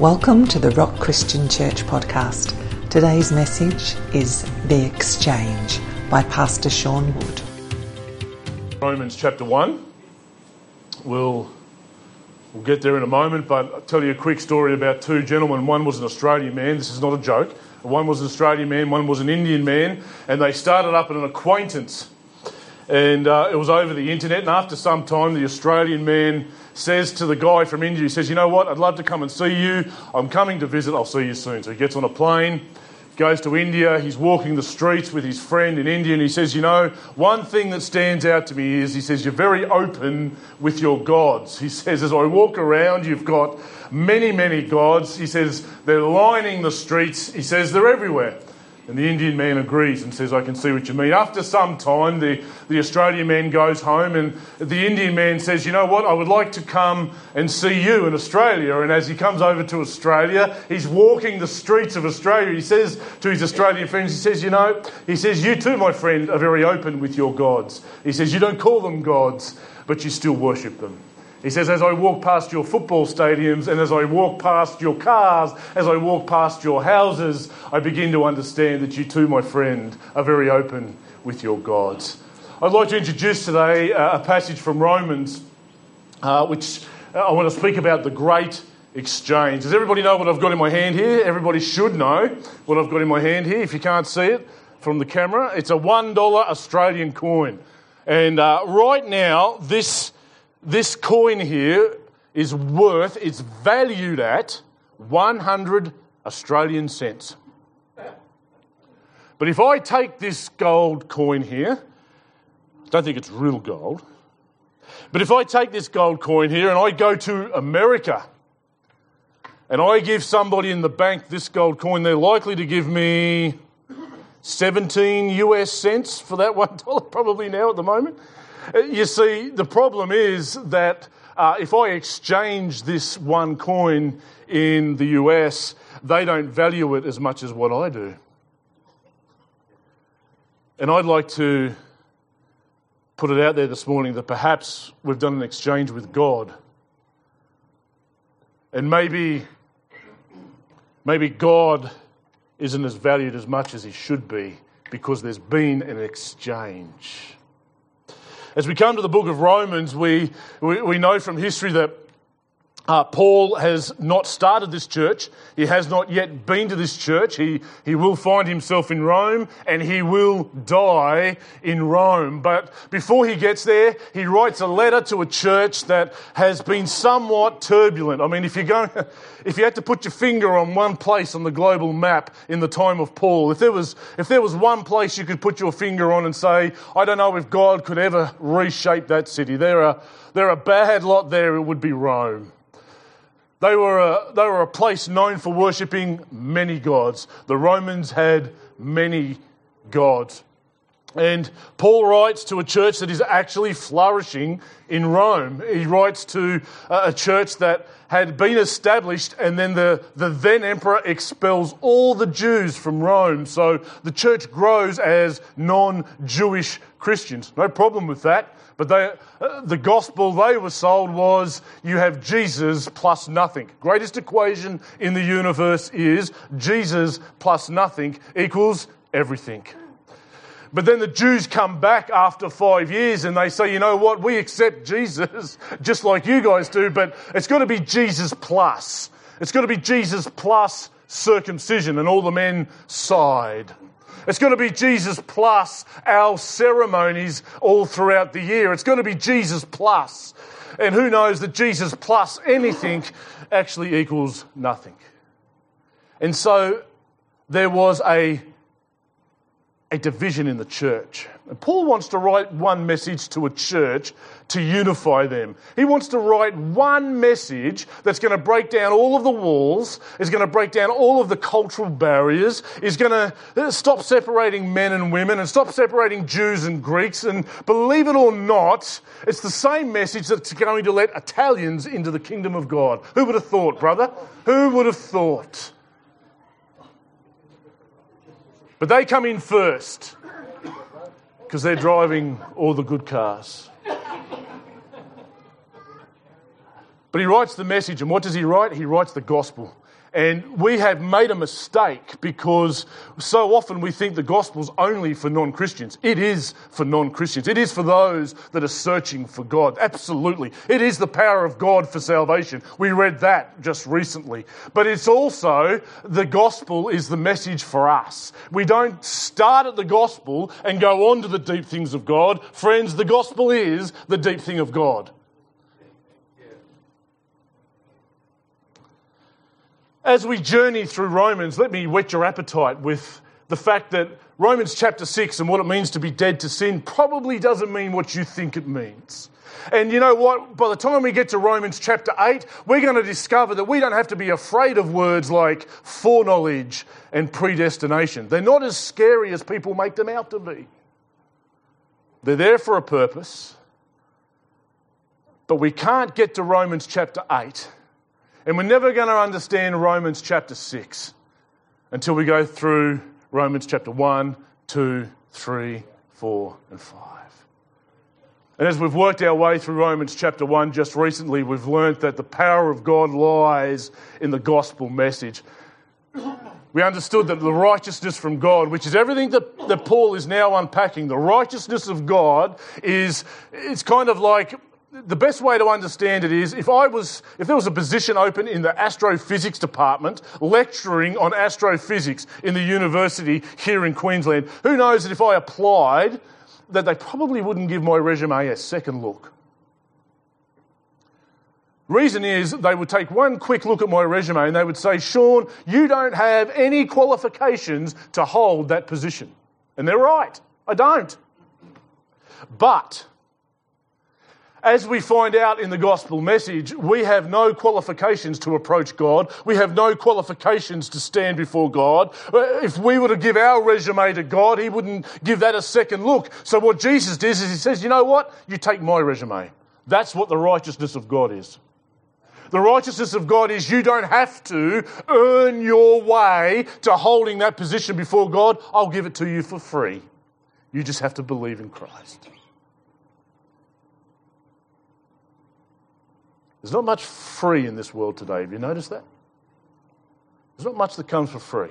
Welcome to the Rock Christian Church podcast. Today's message is The Exchange by Pastor Sean Wood. Romans chapter 1. We'll, we'll get there in a moment, but I'll tell you a quick story about two gentlemen. One was an Australian man, this is not a joke. One was an Australian man, one was an Indian man, and they started up an acquaintance. And uh, it was over the internet, and after some time, the Australian man says to the guy from India, he says, You know what, I'd love to come and see you. I'm coming to visit, I'll see you soon. So he gets on a plane, goes to India, he's walking the streets with his friend in India, and he says, You know, one thing that stands out to me is, he says, You're very open with your gods. He says, As I walk around, you've got many, many gods. He says, They're lining the streets. He says, They're everywhere. And the Indian man agrees and says, I can see what you mean. After some time, the, the Australian man goes home and the Indian man says, You know what? I would like to come and see you in Australia. And as he comes over to Australia, he's walking the streets of Australia. He says to his Australian friends, He says, You know, he says, You too, my friend, are very open with your gods. He says, You don't call them gods, but you still worship them. He says, As I walk past your football stadiums and as I walk past your cars, as I walk past your houses, I begin to understand that you too, my friend, are very open with your gods. I'd like to introduce today uh, a passage from Romans, uh, which uh, I want to speak about the great exchange. Does everybody know what I've got in my hand here? Everybody should know what I've got in my hand here. If you can't see it from the camera, it's a $1 Australian coin. And uh, right now, this this coin here is worth, it's valued at 100 Australian cents. But if I take this gold coin here, I don't think it's real gold, but if I take this gold coin here and I go to America and I give somebody in the bank this gold coin, they're likely to give me 17 US cents for that one dollar, probably now at the moment. Uh, you see, the problem is that uh, if I exchange this one coin in the US, they don't value it as much as what I do. And I'd like to put it out there this morning that perhaps we've done an exchange with God. And maybe, maybe God isn't as valued as much as he should be because there's been an exchange. As we come to the book of Romans, we, we, we know from history that uh, Paul has not started this church. He has not yet been to this church. He, he will find himself in Rome and he will die in Rome. But before he gets there, he writes a letter to a church that has been somewhat turbulent. I mean, if you're going, if you had to put your finger on one place on the global map in the time of Paul, if there was, if there was one place you could put your finger on and say, I don't know if God could ever reshape that city, there are, there are a bad lot there, it would be Rome. They were, a, they were a place known for worshipping many gods. The Romans had many gods. And Paul writes to a church that is actually flourishing in Rome. He writes to a church that had been established, and then the, the then emperor expels all the Jews from Rome. So the church grows as non Jewish Christians. No problem with that. But they, uh, the gospel they were sold was you have Jesus plus nothing. Greatest equation in the universe is Jesus plus nothing equals everything. But then the Jews come back after five years and they say, you know what, we accept Jesus just like you guys do, but it's got to be Jesus plus. It's got to be Jesus plus circumcision. And all the men sighed. It's going to be Jesus plus our ceremonies all throughout the year. It's going to be Jesus plus. And who knows that Jesus plus anything actually equals nothing. And so there was a a division in the church. And Paul wants to write one message to a church to unify them. He wants to write one message that's going to break down all of the walls, is going to break down all of the cultural barriers, is going to uh, stop separating men and women and stop separating Jews and Greeks. And believe it or not, it's the same message that's going to let Italians into the kingdom of God. Who would have thought, brother? Who would have thought? But they come in first because they're driving all the good cars. But he writes the message, and what does he write? He writes the gospel. And we have made a mistake because so often we think the gospel's only for non Christians. It is for non Christians. It is for those that are searching for God. Absolutely. It is the power of God for salvation. We read that just recently. But it's also the gospel is the message for us. We don't start at the gospel and go on to the deep things of God. Friends, the gospel is the deep thing of God. As we journey through Romans, let me whet your appetite with the fact that Romans chapter 6 and what it means to be dead to sin probably doesn't mean what you think it means. And you know what? By the time we get to Romans chapter 8, we're going to discover that we don't have to be afraid of words like foreknowledge and predestination. They're not as scary as people make them out to be. They're there for a purpose. But we can't get to Romans chapter 8 and we're never going to understand Romans chapter 6 until we go through Romans chapter 1, 2, 3, 4, and 5. And as we've worked our way through Romans chapter 1 just recently, we've learnt that the power of God lies in the gospel message. We understood that the righteousness from God, which is everything that, that Paul is now unpacking, the righteousness of God is it's kind of like the best way to understand it is if I was, if there was a position open in the astrophysics department lecturing on astrophysics in the university here in Queensland, who knows that if I applied, that they probably wouldn't give my resume a second look. Reason is they would take one quick look at my resume and they would say, Sean, you don't have any qualifications to hold that position. And they're right. I don't. But as we find out in the gospel message, we have no qualifications to approach God. We have no qualifications to stand before God. Uh, if we were to give our resume to God, He wouldn't give that a second look. So what Jesus does is He says, you know what? You take my resume. That's what the righteousness of God is. The righteousness of God is you don't have to earn your way to holding that position before God. I'll give it to you for free. You just have to believe in Christ. There's not much free in this world today. Have you noticed that? There's not much that comes for free.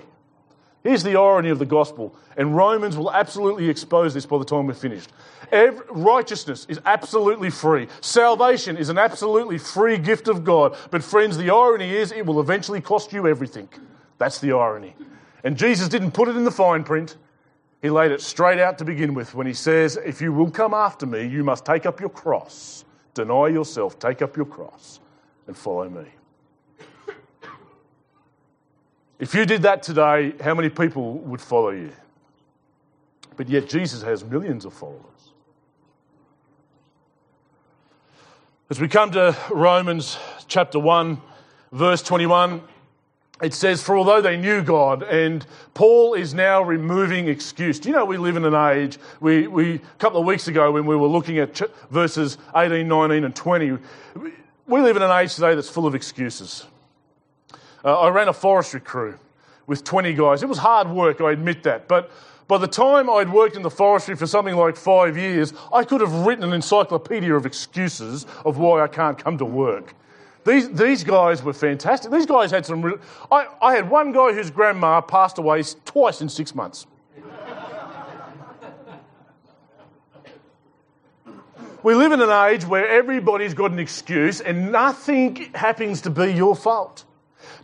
Here's the irony of the gospel, and Romans will absolutely expose this by the time we're finished. Every, righteousness is absolutely free. Salvation is an absolutely free gift of God. But, friends, the irony is it will eventually cost you everything. That's the irony. And Jesus didn't put it in the fine print, He laid it straight out to begin with when He says, If you will come after me, you must take up your cross Deny yourself, take up your cross, and follow me. If you did that today, how many people would follow you? But yet, Jesus has millions of followers. As we come to Romans chapter 1, verse 21, it says, For although they knew God, and Paul is now removing excuse. Do you know we live in an age, we, we, a couple of weeks ago when we were looking at ch- verses 18, 19, and 20, we live in an age today that's full of excuses. Uh, I ran a forestry crew with 20 guys. It was hard work, I admit that, but by the time I'd worked in the forestry for something like five years, I could have written an encyclopedia of excuses of why I can't come to work. These, these guys were fantastic. These guys had some. I, I had one guy whose grandma passed away twice in six months. we live in an age where everybody's got an excuse and nothing happens to be your fault.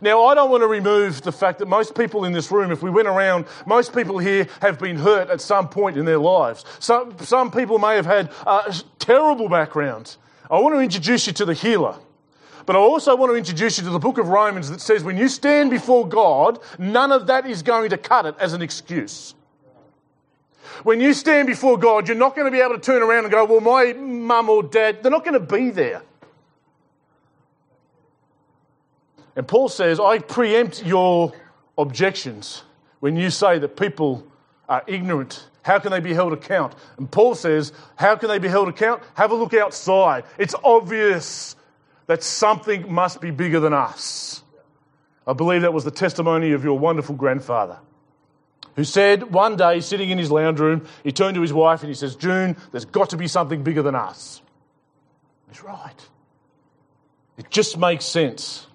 Now, I don't want to remove the fact that most people in this room, if we went around, most people here have been hurt at some point in their lives. Some, some people may have had uh, terrible backgrounds. I want to introduce you to the healer. But I also want to introduce you to the book of Romans that says when you stand before God, none of that is going to cut it as an excuse. When you stand before God, you're not going to be able to turn around and go, Well, my mum or dad, they're not going to be there. And Paul says, I preempt your objections when you say that people are ignorant. How can they be held account? And Paul says, How can they be held account? Have a look outside. It's obvious that something must be bigger than us. I believe that was the testimony of your wonderful grandfather, who said one day, sitting in his lounge room, he turned to his wife and he says, June, there's got to be something bigger than us. He's right. It just makes sense.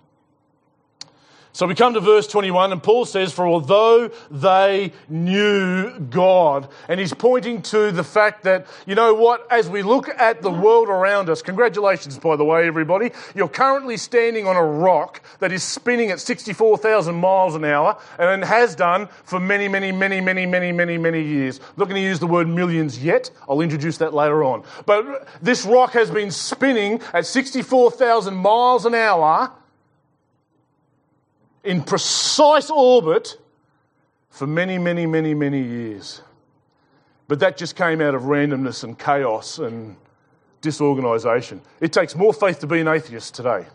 So we come to verse 21, and Paul says, For although they knew God, and he's pointing to the fact that, you know what, as we look at the world around us, congratulations, by the way, everybody, you're currently standing on a rock that is spinning at 64,000 miles an hour, and has done for many, many, many, many, many, many, many years. I'm not going to use the word millions yet, I'll introduce that later on. But this rock has been spinning at 64,000 miles an hour in precise orbit for many, many, many, many years. But that just came out of randomness and chaos and disorganisation. It takes more faith to be an atheist today.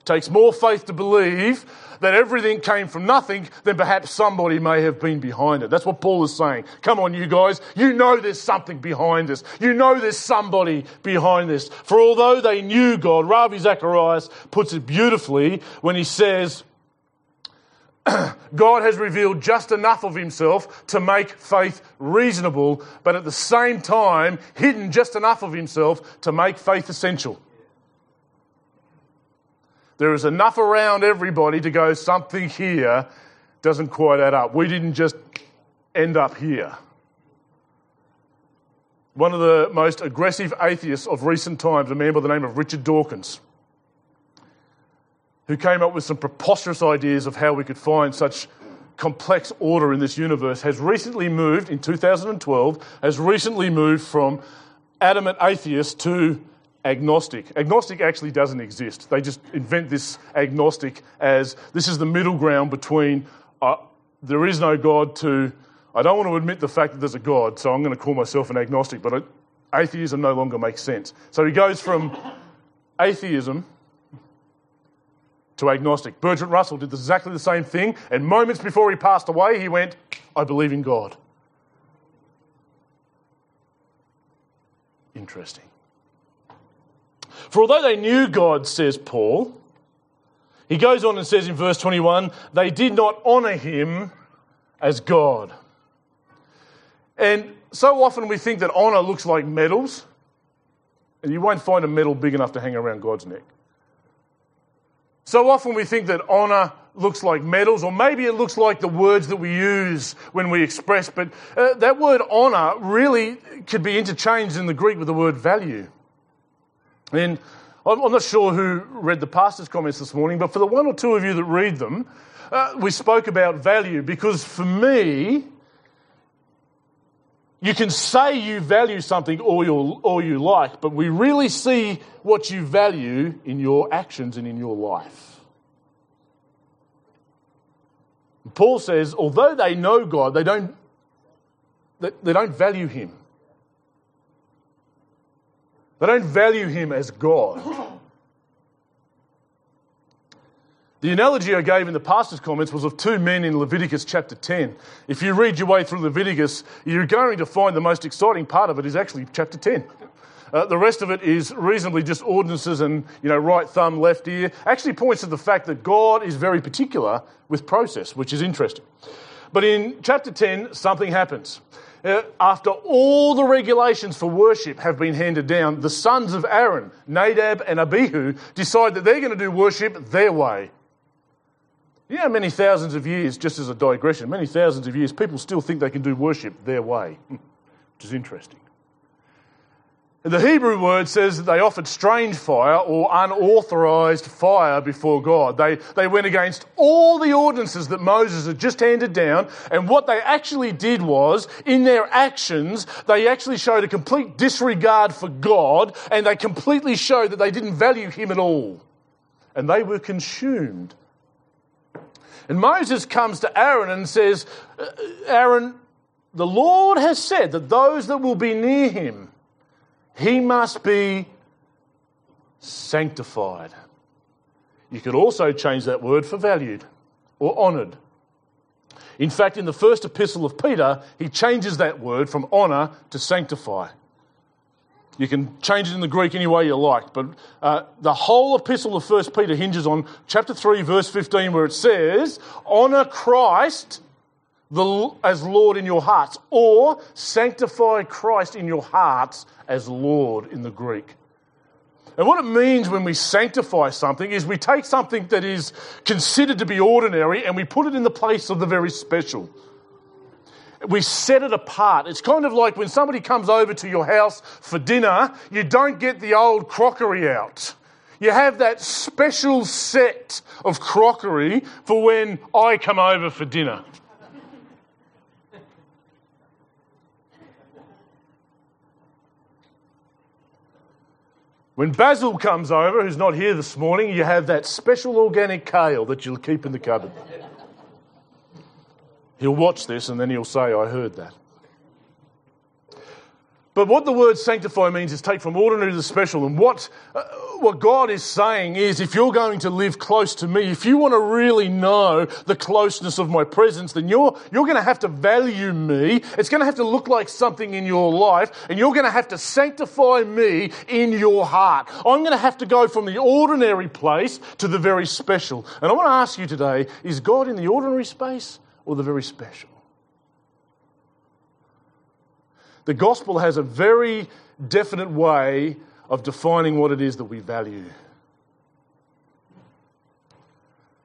It takes more faith to believe that everything came from nothing than perhaps somebody may have been behind it. That's what Paul is saying. Come on, you guys. You know there's something behind this. You know there's somebody behind this. For although they knew God, Ravi Zacharias puts it beautifully when he says, God has revealed just enough of himself to make faith reasonable, but at the same time, hidden just enough of himself to make faith essential. There is enough around everybody to go, something here doesn't quite add up. We didn't just end up here. One of the most aggressive atheists of recent times, a man by the name of Richard Dawkins, who came up with some preposterous ideas of how we could find such complex order in this universe, has recently moved, in 2012, has recently moved from adamant atheist to agnostic. Agnostic actually doesn't exist. They just invent this agnostic as this is the middle ground between uh, there is no God to I don't want to admit the fact that there's a God, so I'm going to call myself an agnostic, but atheism no longer makes sense. So he goes from atheism to agnostic. Bertrand Russell did exactly the same thing, and moments before he passed away, he went, I believe in God. Interesting. For although they knew God, says Paul, he goes on and says in verse 21 they did not honour him as God. And so often we think that honour looks like medals, and you won't find a medal big enough to hang around God's neck. So often we think that honour looks like medals, or maybe it looks like the words that we use when we express, but uh, that word honour really could be interchanged in the Greek with the word value. And I'm not sure who read the pastor's comments this morning, but for the one or two of you that read them, uh, we spoke about value because for me, you can say you value something all you, all you like, but we really see what you value in your actions and in your life. Paul says, although they know God, they don't, they, they don't value Him. They don't value him as God. The analogy I gave in the pastor's comments was of two men in Leviticus chapter 10. If you read your way through Leviticus, you're going to find the most exciting part of it is actually chapter 10. Uh, the rest of it is reasonably just ordinances and, you know, right thumb, left ear. Actually points to the fact that God is very particular with process, which is interesting. But in chapter 10, something happens. Uh, after all the regulations for worship have been handed down, the sons of Aaron, Nadab and Abihu, decide that they're going to do worship their way. You know, many thousands of years, just as a digression, many thousands of years, people still think they can do worship their way, which is interesting. The Hebrew word says that they offered strange fire or unauthorized fire before God. They, they went against all the ordinances that Moses had just handed down, and what they actually did was, in their actions, they actually showed a complete disregard for God, and they completely showed that they didn't value Him at all. And they were consumed. And Moses comes to Aaron and says, uh, Aaron, the Lord has said that those that will be near Him, he must be sanctified. You could also change that word for valued or honoured. In fact, in the first epistle of Peter, he changes that word from honour to sanctify. You can change it in the Greek any way you like, but uh, the whole epistle of 1 Peter hinges on chapter 3, verse 15, where it says, Honour Christ the, as Lord in your hearts, or sanctify Christ in your hearts as Lord in the Greek. And what it means when we sanctify something is we take something that is considered to be ordinary and we put it in the place of the very special. We set it apart. It's kind of like when somebody comes over to your house for dinner, you don't get the old crockery out. You have that special set of crockery for when I come over for dinner. When Basil comes over, who's not here this morning, you have that special organic kale that you'll keep in the cupboard. He'll watch this and then he'll say, I heard that. But what the word sanctify means is take from ordinary to special. And what, uh, what God is saying is if you're going to live close to me, if you want to really know the closeness of my presence, then you're, you're going to have to value me. It's going to have to look like something in your life, and you're going to have to sanctify me in your heart. I'm going to have to go from the ordinary place to the very special. And I want to ask you today is God in the ordinary space or the very special? The gospel has a very definite way of defining what it is that we value.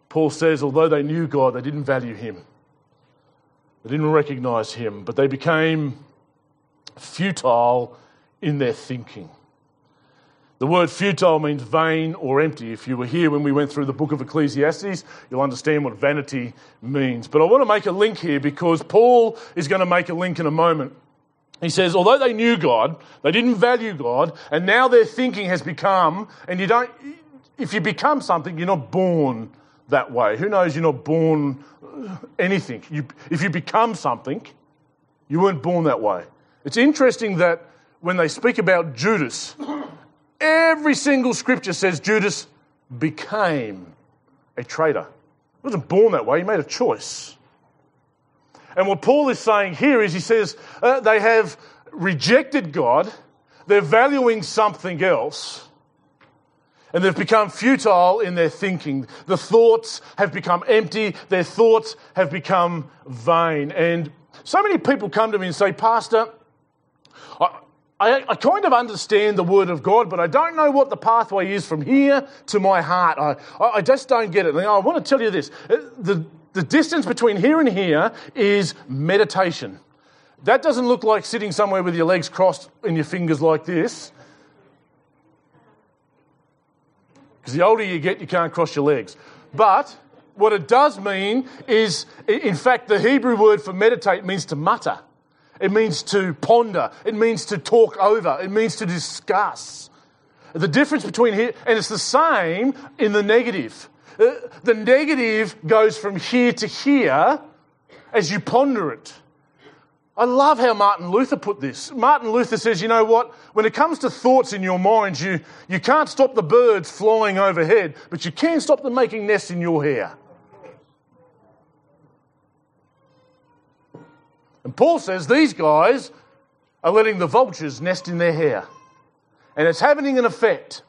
Paul says, although they knew God, they didn't value him. They didn't recognize him, but they became futile in their thinking. The word futile means vain or empty. If you were here when we went through the book of Ecclesiastes, you'll understand what vanity means. But I want to make a link here because Paul is going to make a link in a moment. He says, although they knew God, they didn't value God, and now their thinking has become, and you don't, if you become something, you're not born that way. Who knows you're not born uh, anything? You, if you become something, you weren't born that way. It's interesting that when they speak about Judas, every single scripture says Judas became a traitor. He wasn't born that way, he made a choice. And what Paul is saying here is he says uh, they have rejected God, they're valuing something else, and they've become futile in their thinking. The thoughts have become empty, their thoughts have become vain. And so many people come to me and say, Pastor, I, I, I, kind of understand the Word of God, but I don't know what the pathway is from here to my heart. I, I just don't get it. And I want to tell you this uh, the, the distance between here and here is meditation. That doesn't look like sitting somewhere with your legs crossed and your fingers like this. Because the older you get, you can't cross your legs. But what it does mean is, in fact, the Hebrew word for meditate means to mutter. It means to ponder. It means to talk over. It means to discuss. The difference between here, and it's the same in the negative. Uh, the negative goes from here to here as you ponder it. I love how Martin Luther put this. Martin Luther says, you know what? When it comes to thoughts in your mind, you, you can't stop the birds flying overhead, but you can stop them making nests in your hair. And Paul says these guys are letting the vultures nest in their hair. And it's having an effect.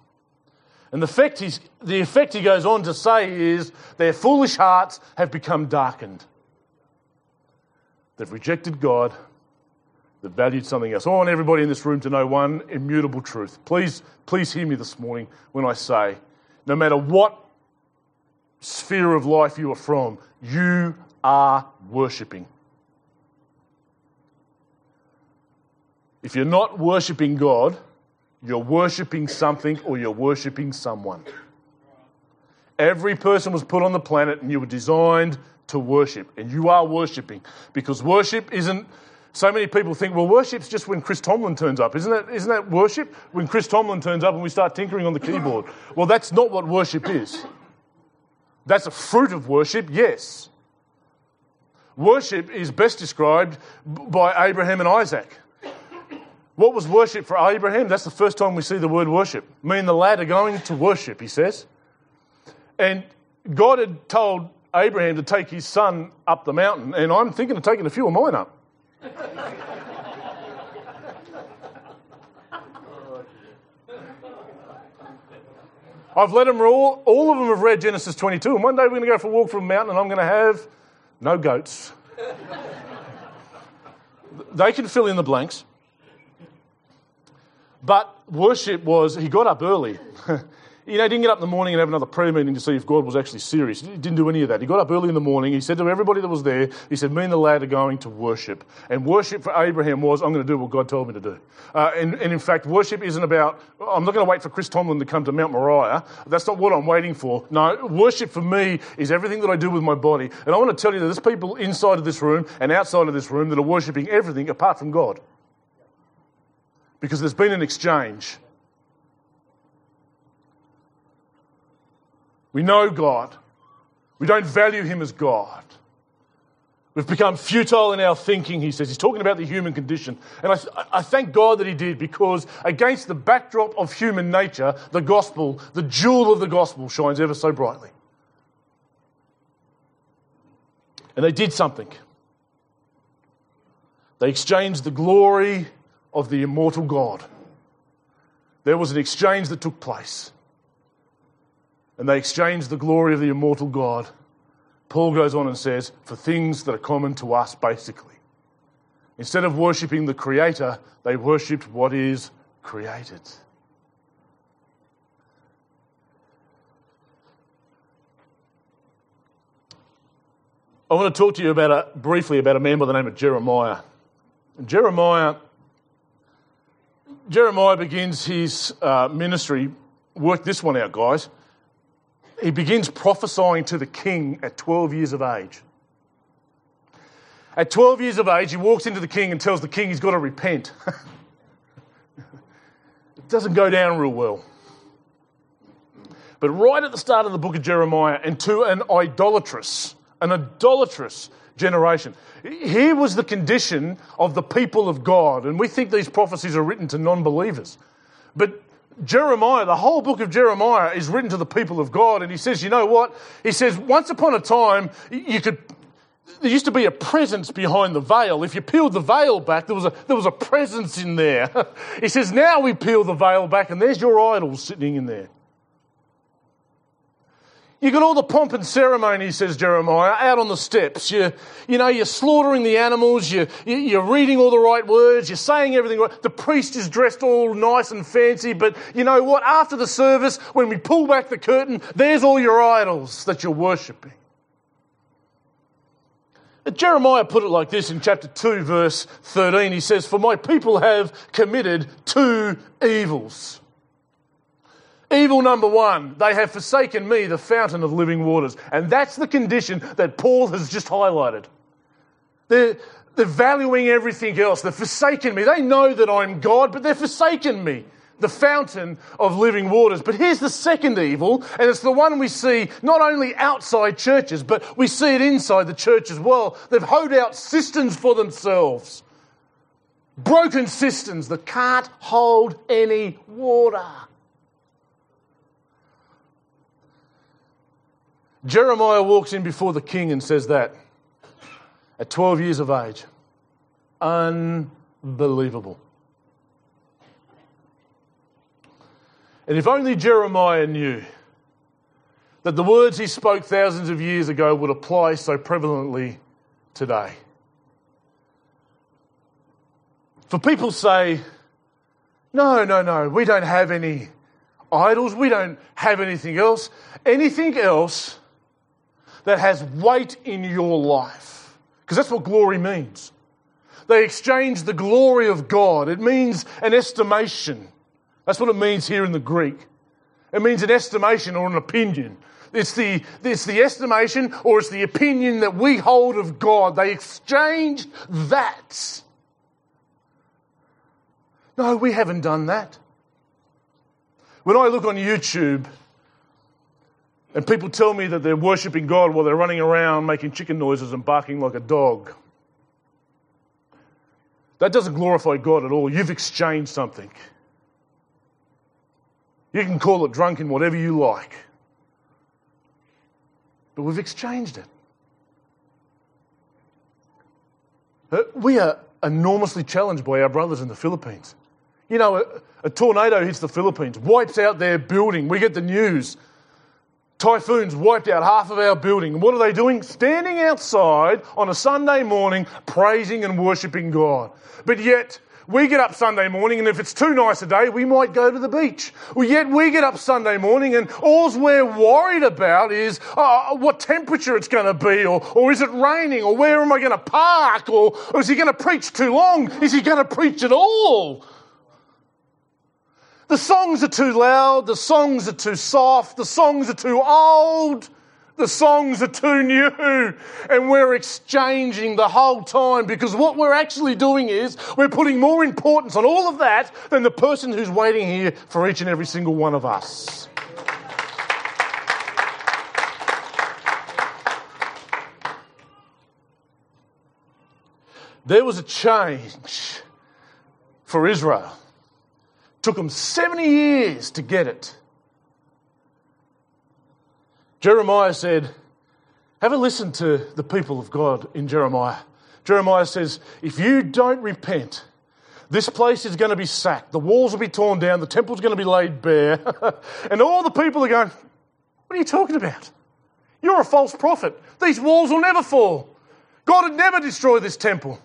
And the effect, the effect he goes on to say is their foolish hearts have become darkened. They've rejected God. They've valued something else. I want everybody in this room to know one immutable truth. Please, please hear me this morning when I say, no matter what sphere of life you are from, you are worshipping. If you're not worshipping God, you're worshipping something or you're worshipping someone. Every person was put on the planet and you were designed to worship. And you are worshipping. Because worship isn't. So many people think, well, worship's just when Chris Tomlin turns up. Isn't that, isn't that worship? When Chris Tomlin turns up and we start tinkering on the keyboard. Well, that's not what worship is. That's a fruit of worship, yes. Worship is best described by Abraham and Isaac. What was worship for Abraham? That's the first time we see the word worship. Me and the lad are going to worship, he says. And God had told Abraham to take his son up the mountain, and I'm thinking of taking a few of mine up. I've let them all, all of them have read Genesis 22, and one day we're going to go for a walk from a mountain, and I'm going to have no goats. they can fill in the blanks. But worship was, he got up early. you know, he didn't get up in the morning and have another prayer meeting to see if God was actually serious. He didn't do any of that. He got up early in the morning. He said to everybody that was there, he said, Me and the lad are going to worship. And worship for Abraham was, I'm going to do what God told me to do. Uh, and, and in fact, worship isn't about, I'm not going to wait for Chris Tomlin to come to Mount Moriah. That's not what I'm waiting for. No, worship for me is everything that I do with my body. And I want to tell you that there's people inside of this room and outside of this room that are worshiping everything apart from God. Because there's been an exchange. We know God. We don't value Him as God. We've become futile in our thinking, he says. He's talking about the human condition. And I, I, thank God that he did because against the backdrop of human nature, the gospel, the jewel of the gospel, shines ever so brightly. And they did something. They exchanged the glory of the immortal God. There was an exchange that took place and they exchanged the glory of the immortal God. Paul goes on and says, for things that are common to us, basically. Instead of worshipping the Creator, they worshipped what is created. I want to talk to you about a, briefly about a man by the name of Jeremiah. Jeremiah, Jeremiah begins his uh, ministry. Work this one out, guys he begins prophesying to the king at 12 years of age. At 12 years of age, he walks into the king and tells the king he's got to repent. it doesn't go down real well. But right at the start of the book of Jeremiah, and to an idolatrous, an idolatrous generation, here was the condition of the people of God. And we think these prophecies are written to non believers. But Jeremiah, the whole book of Jeremiah is written to the people of God, and he says, you know what? He says, once upon a time, you could. There used to be a presence behind the veil. If you peeled the veil back, there was a, there was a presence in there. he says, now we peel the veil back, and there's your idols sitting in there. You got all the pomp and ceremony, says Jeremiah, out on the steps. You, you know, you're slaughtering the animals, you, you're reading all the right words, you're saying everything right. The priest is dressed all nice and fancy, but you know what? After the service, when we pull back the curtain, there's all your idols that you're worshipping. Jeremiah put it like this in chapter 2, verse 13. He says, For my people have committed two evils. Evil number one, they have forsaken me, the fountain of living waters. And that's the condition that Paul has just highlighted. They're, they're valuing everything else. They've forsaken me. They know that I'm God, but they've forsaken me, the fountain of living waters. But here's the second evil, and it's the one we see not only outside churches, but we see it inside the church as well. They've hoed out cisterns for themselves. Broken cisterns that can't hold any water. Jeremiah walks in before the king and says that at 12 years of age. Unbelievable. And if only Jeremiah knew that the words he spoke thousands of years ago would apply so prevalently today. For people say, no, no, no, we don't have any idols, we don't have anything else. Anything else that has weight in your life. Because that's what glory means. They exchange the glory of God. It means an estimation. That's what it means here in the Greek. It means an estimation or an opinion. It's the, it's the estimation or it's the opinion that we hold of God. They exchange that. No, we haven't done that. When I look on YouTube and people tell me that they're worshipping God while they're running around making chicken noises and barking like a dog. That doesn't glorify God at all. You've exchanged something. You can call it drunken, whatever you like. But we've exchanged it. Uh, we are enormously challenged by our brothers in the Philippines. You know, a, a tornado hits the Philippines, wipes out their building. We get the news Typhoons wiped out half of our building. What are they doing? Standing outside on a Sunday morning, praising and worshipping God. But yet, we get up Sunday morning, and if it's too nice a day, we might go to the beach. Well, yet we get up Sunday morning, and all we're worried about is uh, what temperature it's going to be, or, or is it raining, or where am I going to park, or, or is he going to preach too long? Is he going to preach at all? The songs are too loud, the songs are too soft, the songs are too old. The songs are too new, and we're exchanging the whole time because what we're actually doing is we're putting more importance on all of that than the person who's waiting here for each and every single one of us. There was a change for Israel. Took them 70 years to get it. Jeremiah said, Have a listen to the people of God in Jeremiah. Jeremiah says, If you don't repent, this place is going to be sacked. The walls will be torn down. The temple's going to be laid bare. and all the people are going, What are you talking about? You're a false prophet. These walls will never fall. God would never destroy this temple,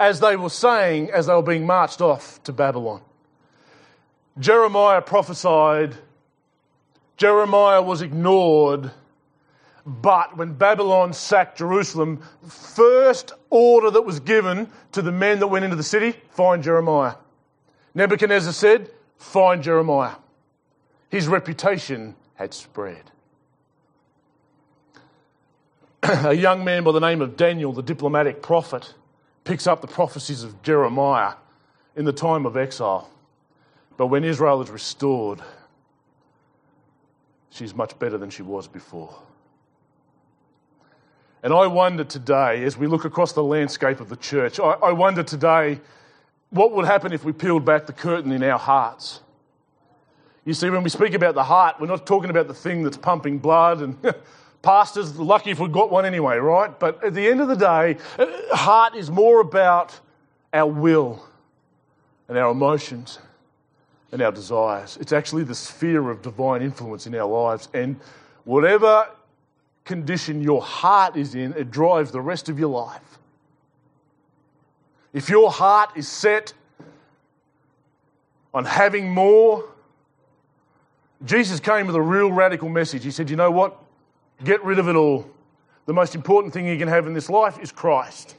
as they were saying as they were being marched off to Babylon. Jeremiah prophesied Jeremiah was ignored. But when Babylon sacked Jerusalem, first order that was given to the men that went into the city, find Jeremiah. Nebuchadnezzar said, find Jeremiah. His reputation had spread. A young man by the name of Daniel, the diplomatic prophet, picks up the prophecies of Jeremiah in the time of exile. But when Israel is restored, she's much better than she was before. And I wonder today, as we look across the landscape of the church, I, wonder today what would happen if we peeled back the curtain in our hearts. You see, when we speak about the heart, we're not talking about the thing that's pumping blood and pastors, lucky if we've got one anyway, right? But at the end of the day, heart is more about our will and our emotions and our desires. It's actually the sphere of divine influence in our lives. And whatever condition your heart is in, it drives the rest of your life. If your heart is set on having more, Jesus came with a real radical message. He said, You know what? Get rid of it all. The most important thing you can have in this life is Christ.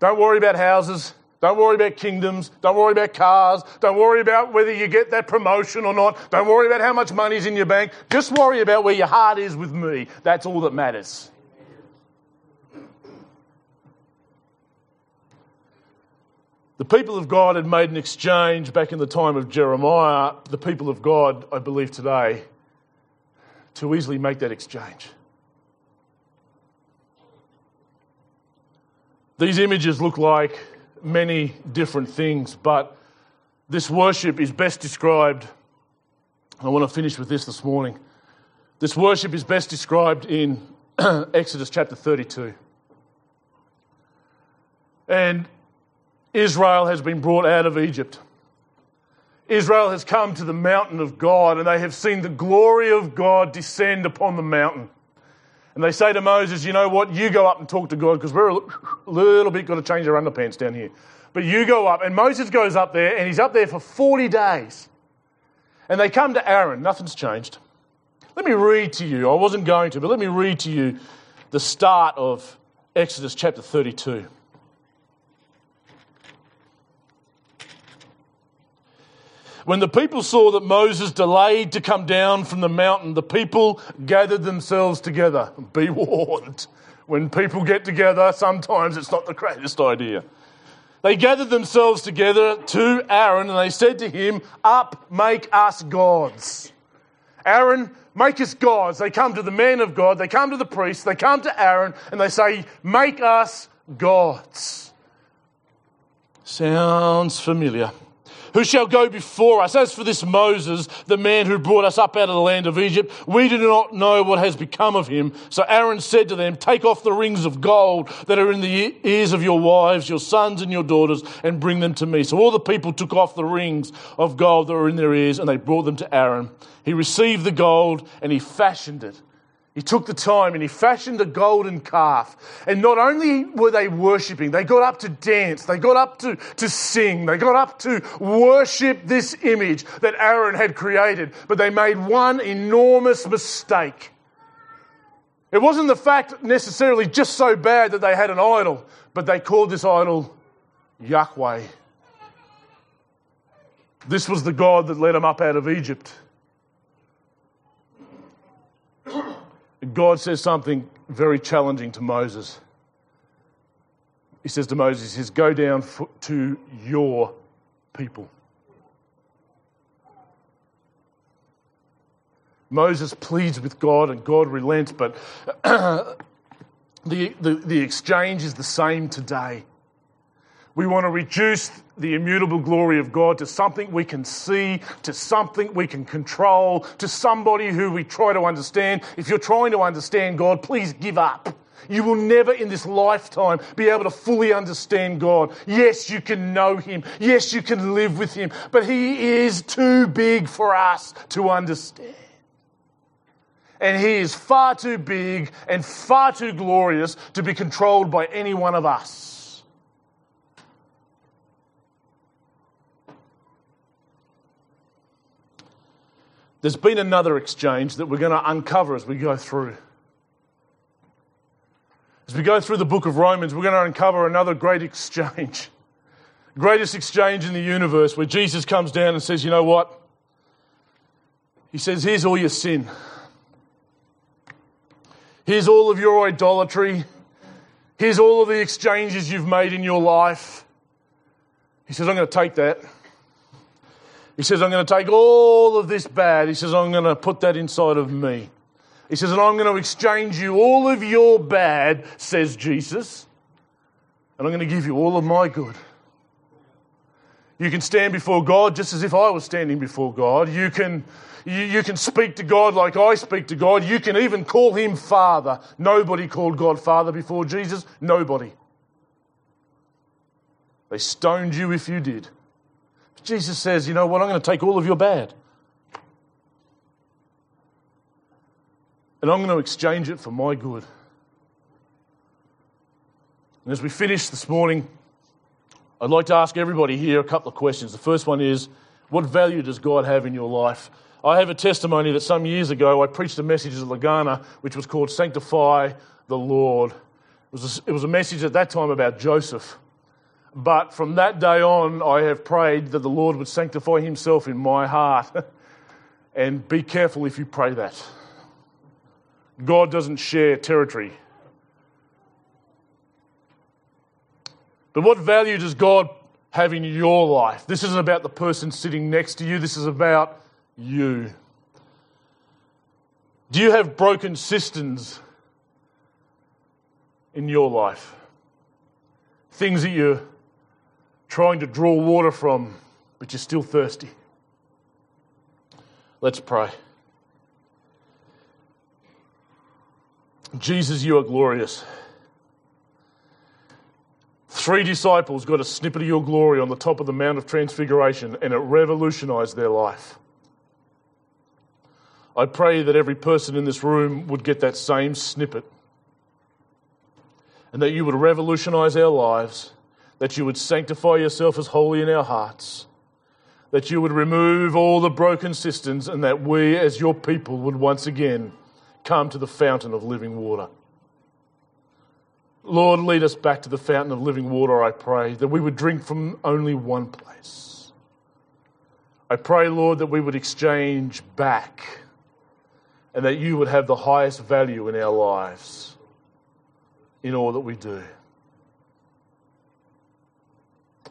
Don't worry about houses. Don't worry about kingdoms. Don't worry about cars. Don't worry about whether you get that promotion or not. Don't worry about how much money's in your bank. Just worry about where your heart is with me. That's all that matters. The people of God had made an exchange back in the time of Jeremiah. The people of God, I believe today, to easily make that exchange. These images look like many different things, but this worship is best described. I want to finish with this this morning. This worship is best described in Exodus chapter 32. And Israel has been brought out of Egypt. Israel has come to the mountain of God and they have seen the glory of God descend upon the mountain. And they say to Moses, You know what? You go up and talk to God because we're a little bit got to change our underpants down here. But you go up. And Moses goes up there and he's up there for 40 days. And they come to Aaron. Nothing's changed. Let me read to you. I wasn't going to, but let me read to you the start of Exodus chapter 32. When the people saw that Moses delayed to come down from the mountain, the people gathered themselves together. Be warned. When people get together, sometimes it's not the greatest idea. They gathered themselves together to Aaron and they said to him, Up, make us gods. Aaron, make us gods. They come to the men of God, they come to the priests, they come to Aaron and they say, Make us gods. Sounds familiar who shall go before us. As for this Moses, the man who brought us up out of the land of Egypt, we do not know what has become of him. So Aaron said to them, Take off the rings of gold that are in the ears of your wives, your sons, and your daughters, and bring them to me. So all the people took off the rings of gold that were in their ears, and they brought them to Aaron. He received the gold and he fashioned it He took the time and he fashioned a golden calf. And not only were they worshipping, they got up to dance, they got up to, to sing, they got up to worship this image that Aaron had created, but they made one enormous mistake. It wasn't the fact necessarily just so bad that they had an idol, but they called this idol Yahweh. This was the God that led them up out of Egypt. God says something very challenging to Moses. He says to Moses, he says, Go down to your people. Moses pleads with God and God relents, but the, the, the exchange is the same today. We want to reduce the immutable glory of God to something we can see, to something we can control, to somebody who we try to understand. If you're trying to understand God, please give up. You will never in this lifetime be able to fully understand God. Yes, you can know Him. Yes, you can live with Him. But He is too big for us to understand. And He is far too big and far too glorious to be controlled by any one of us. There's been another exchange that we're going to uncover as we go through. As we go through the book of Romans, we're going to uncover another great exchange. Greatest exchange in the universe where Jesus comes down and says, You know what? He says, Here's all your sin. Here's all of your idolatry. Here's all of the exchanges you've made in your life. He says, I'm going to take that. He says, I'm going to take all of this bad. He says, I'm going to put that inside of me. He says, and I'm going to exchange you all of your bad, says Jesus, and I'm going to give you all of my good. You can stand before God just as if I was standing before God. You can, you, you can speak to God like I speak to God. You can even call him Father. Nobody called God Father before Jesus. Nobody. They stoned you if you did. Jesus says, you know what, I'm going to take all of your bad. And I'm going to exchange it for my good. And as we finish this morning, I'd like to ask everybody here a couple of questions. The first one is, what value does God have in your life? I have a testimony that some years ago I preached a message at Lagana which was called Sanctify the Lord. It was a, it was a message at that time about Joseph. But from that day on, I have prayed that the Lord would sanctify himself in my heart. and be careful if you pray that. God doesn't share territory. But what value does God have in your life? This isn't about the person sitting next to you, this is about you. Do you have broken cisterns in your life? Things that you trying to draw water from, but you're still thirsty. Let's pray. Jesus, you are glorious. Three disciples got a snippet of your glory on the top of the Mount of Transfiguration, and it revolutionized their life. I pray that every person in this room would get that same snippet, and that you would revolutionize our lives that you would sanctify yourself as holy in our hearts, that you would remove all the broken cisterns, and that we, as your people, would once again come to the fountain of living water. Lord, lead us back to the fountain of living water, I pray, that we would drink from only one place. I pray, Lord, that we would exchange back and that you would have the highest value in our lives in all that we do.